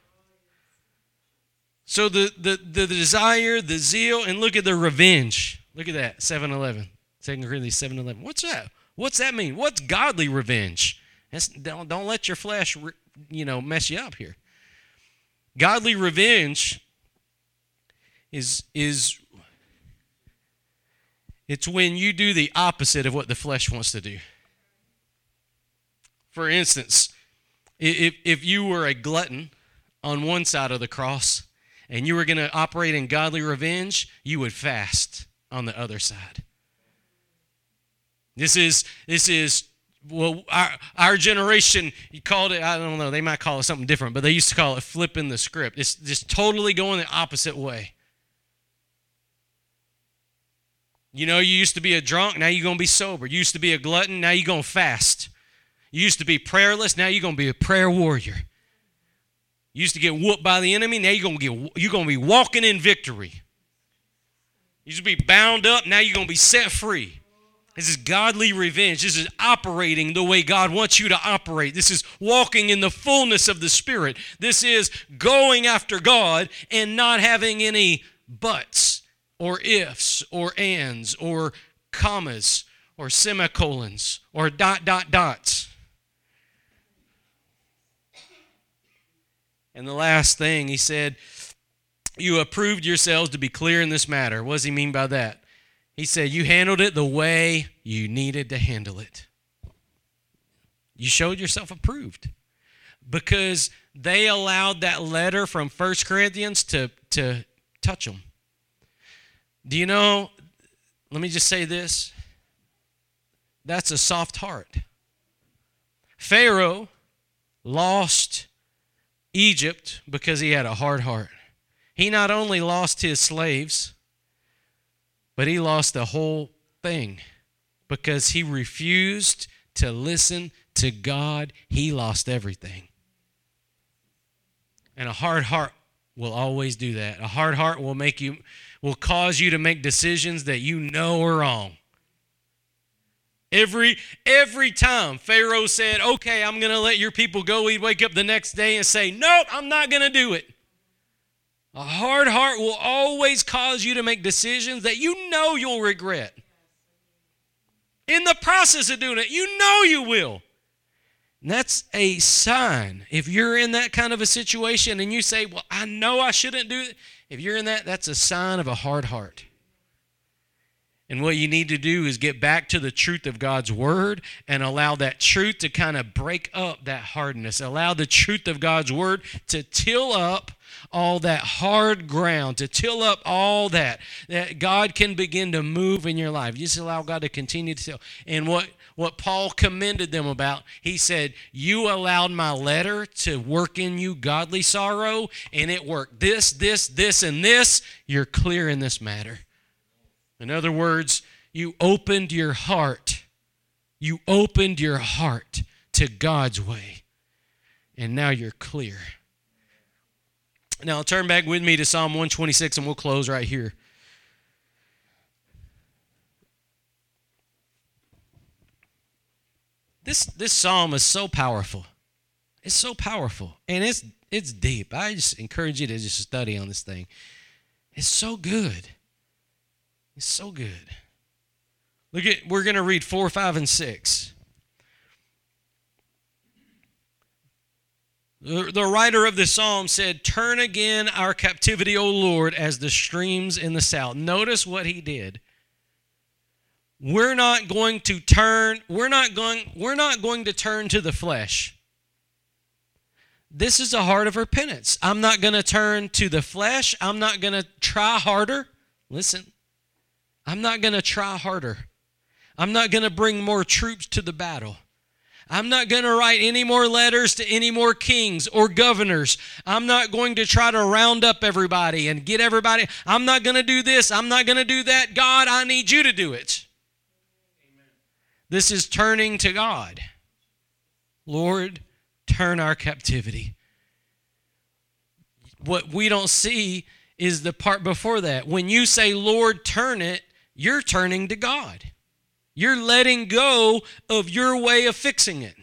So the, the, the desire, the zeal, and look at the revenge. Look at that, 7 11. 2 Corinthians 7 11. What's that? What's that mean? What's godly revenge? That's, don't, don't let your flesh, you know, mess you up here. Godly revenge is, is it's when you do the opposite of what the flesh wants to do. For instance, if, if you were a glutton on one side of the cross and you were going to operate in godly revenge, you would fast on the other side. This is this is well our our generation you called it I don't know they might call it something different but they used to call it flipping the script. It's just totally going the opposite way. You know, you used to be a drunk, now you're going to be sober. You used to be a glutton, now you're going to fast. You used to be prayerless, now you're going to be a prayer warrior. You used to get whooped by the enemy, now you're going to get you're going to be walking in victory. You used to be bound up, now you're going to be set free. This is godly revenge. This is operating the way God wants you to operate. This is walking in the fullness of the Spirit. This is going after God and not having any buts or ifs or ands or commas or semicolons or dot, dot, dots. And the last thing, he said, You approved yourselves to be clear in this matter. What does he mean by that? He said, You handled it the way you needed to handle it. You showed yourself approved because they allowed that letter from First Corinthians to, to touch them. Do you know? Let me just say this that's a soft heart. Pharaoh lost Egypt because he had a hard heart. He not only lost his slaves, but he lost the whole thing because he refused to listen to God. He lost everything. And a hard heart will always do that. A hard heart will make you will cause you to make decisions that you know are wrong. Every every time Pharaoh said, "Okay, I'm going to let your people go," he'd wake up the next day and say, "Nope, I'm not going to do it." A hard heart will always cause you to make decisions that you know you'll regret. In the process of doing it, you know you will. And that's a sign. If you're in that kind of a situation and you say, Well, I know I shouldn't do it, if you're in that, that's a sign of a hard heart. And what you need to do is get back to the truth of God's word and allow that truth to kind of break up that hardness. Allow the truth of God's word to till up all that hard ground, to till up all that, that God can begin to move in your life. You just allow God to continue to till. And what what Paul commended them about. He said, You allowed my letter to work in you godly sorrow, and it worked this, this, this, and this. You're clear in this matter. In other words, you opened your heart. You opened your heart to God's way. And now you're clear. Now, turn back with me to Psalm 126, and we'll close right here. This this psalm is so powerful. It's so powerful. And it's it's deep. I just encourage you to just study on this thing. It's so good. It's so good. Look at we're going to read 4, 5 and 6. The, the writer of the psalm said, Turn again our captivity, O Lord, as the streams in the south. Notice what he did we're not going to turn we're not going we're not going to turn to the flesh this is a heart of repentance i'm not going to turn to the flesh i'm not going to try harder listen i'm not going to try harder i'm not going to bring more troops to the battle I'm not going to write any more letters to any more kings or governors. I'm not going to try to round up everybody and get everybody. I'm not going to do this. I'm not going to do that. God, I need you to do it. This is turning to God. Lord, turn our captivity. What we don't see is the part before that. When you say, Lord, turn it, you're turning to God. You're letting go of your way of fixing it.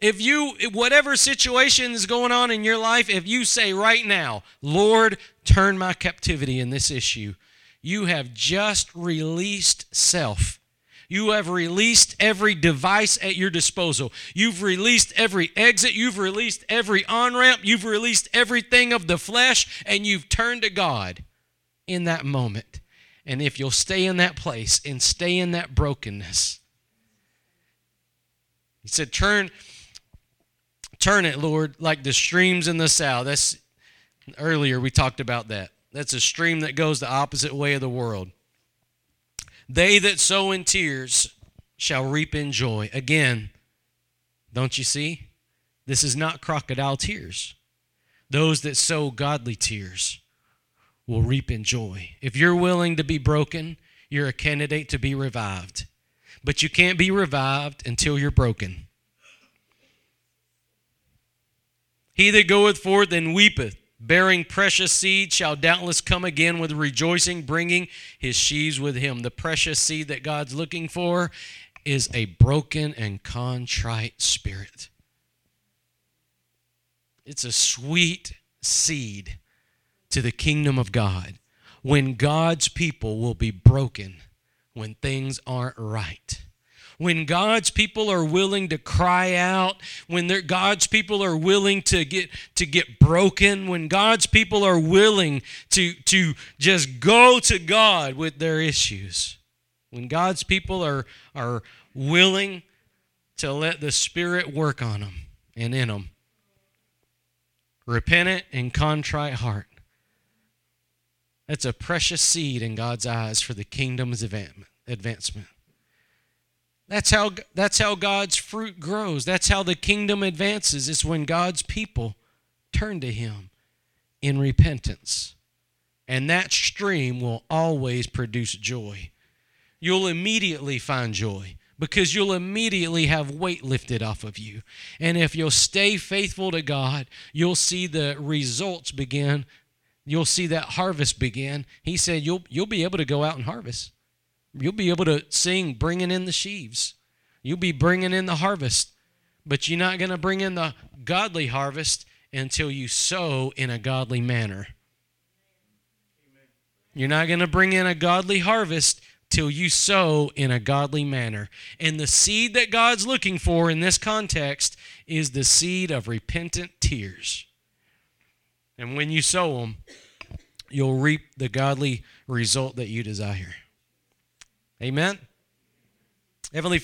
If you, whatever situation is going on in your life, if you say right now, Lord, turn my captivity in this issue, you have just released self. You have released every device at your disposal. You've released every exit. You've released every on ramp. You've released everything of the flesh, and you've turned to God in that moment. And if you'll stay in that place and stay in that brokenness, he said, Turn, turn it, Lord, like the streams in the south. That's earlier we talked about that. That's a stream that goes the opposite way of the world. They that sow in tears shall reap in joy. Again, don't you see? This is not crocodile tears. Those that sow godly tears will reap in joy. If you're willing to be broken, you're a candidate to be revived. But you can't be revived until you're broken. He that goeth forth and weepeth bearing precious seed, shall doubtless come again with rejoicing, bringing his sheaves with him. The precious seed that God's looking for is a broken and contrite spirit. It's a sweet seed to the kingdom of God when God's people will be broken when things aren't right when God's people are willing to cry out, when God's people are willing to get to get broken, when God's people are willing to to just go to God with their issues, When God's people are, are willing to let the Spirit work on them and in them. Repentant and contrite heart. That's a precious seed in God's eyes for the kingdom's advancement. That's how, that's how God's fruit grows. That's how the kingdom advances. It's when God's people turn to Him in repentance. And that stream will always produce joy. You'll immediately find joy because you'll immediately have weight lifted off of you. And if you'll stay faithful to God, you'll see the results begin. You'll see that harvest begin. He said you'll you'll be able to go out and harvest. You'll be able to sing bringing in the sheaves. You'll be bringing in the harvest. But you're not going to bring in the godly harvest until you sow in a godly manner. You're not going to bring in a godly harvest till you sow in a godly manner. And the seed that God's looking for in this context is the seed of repentant tears. And when you sow them, you'll reap the godly result that you desire. Amen. Heavenly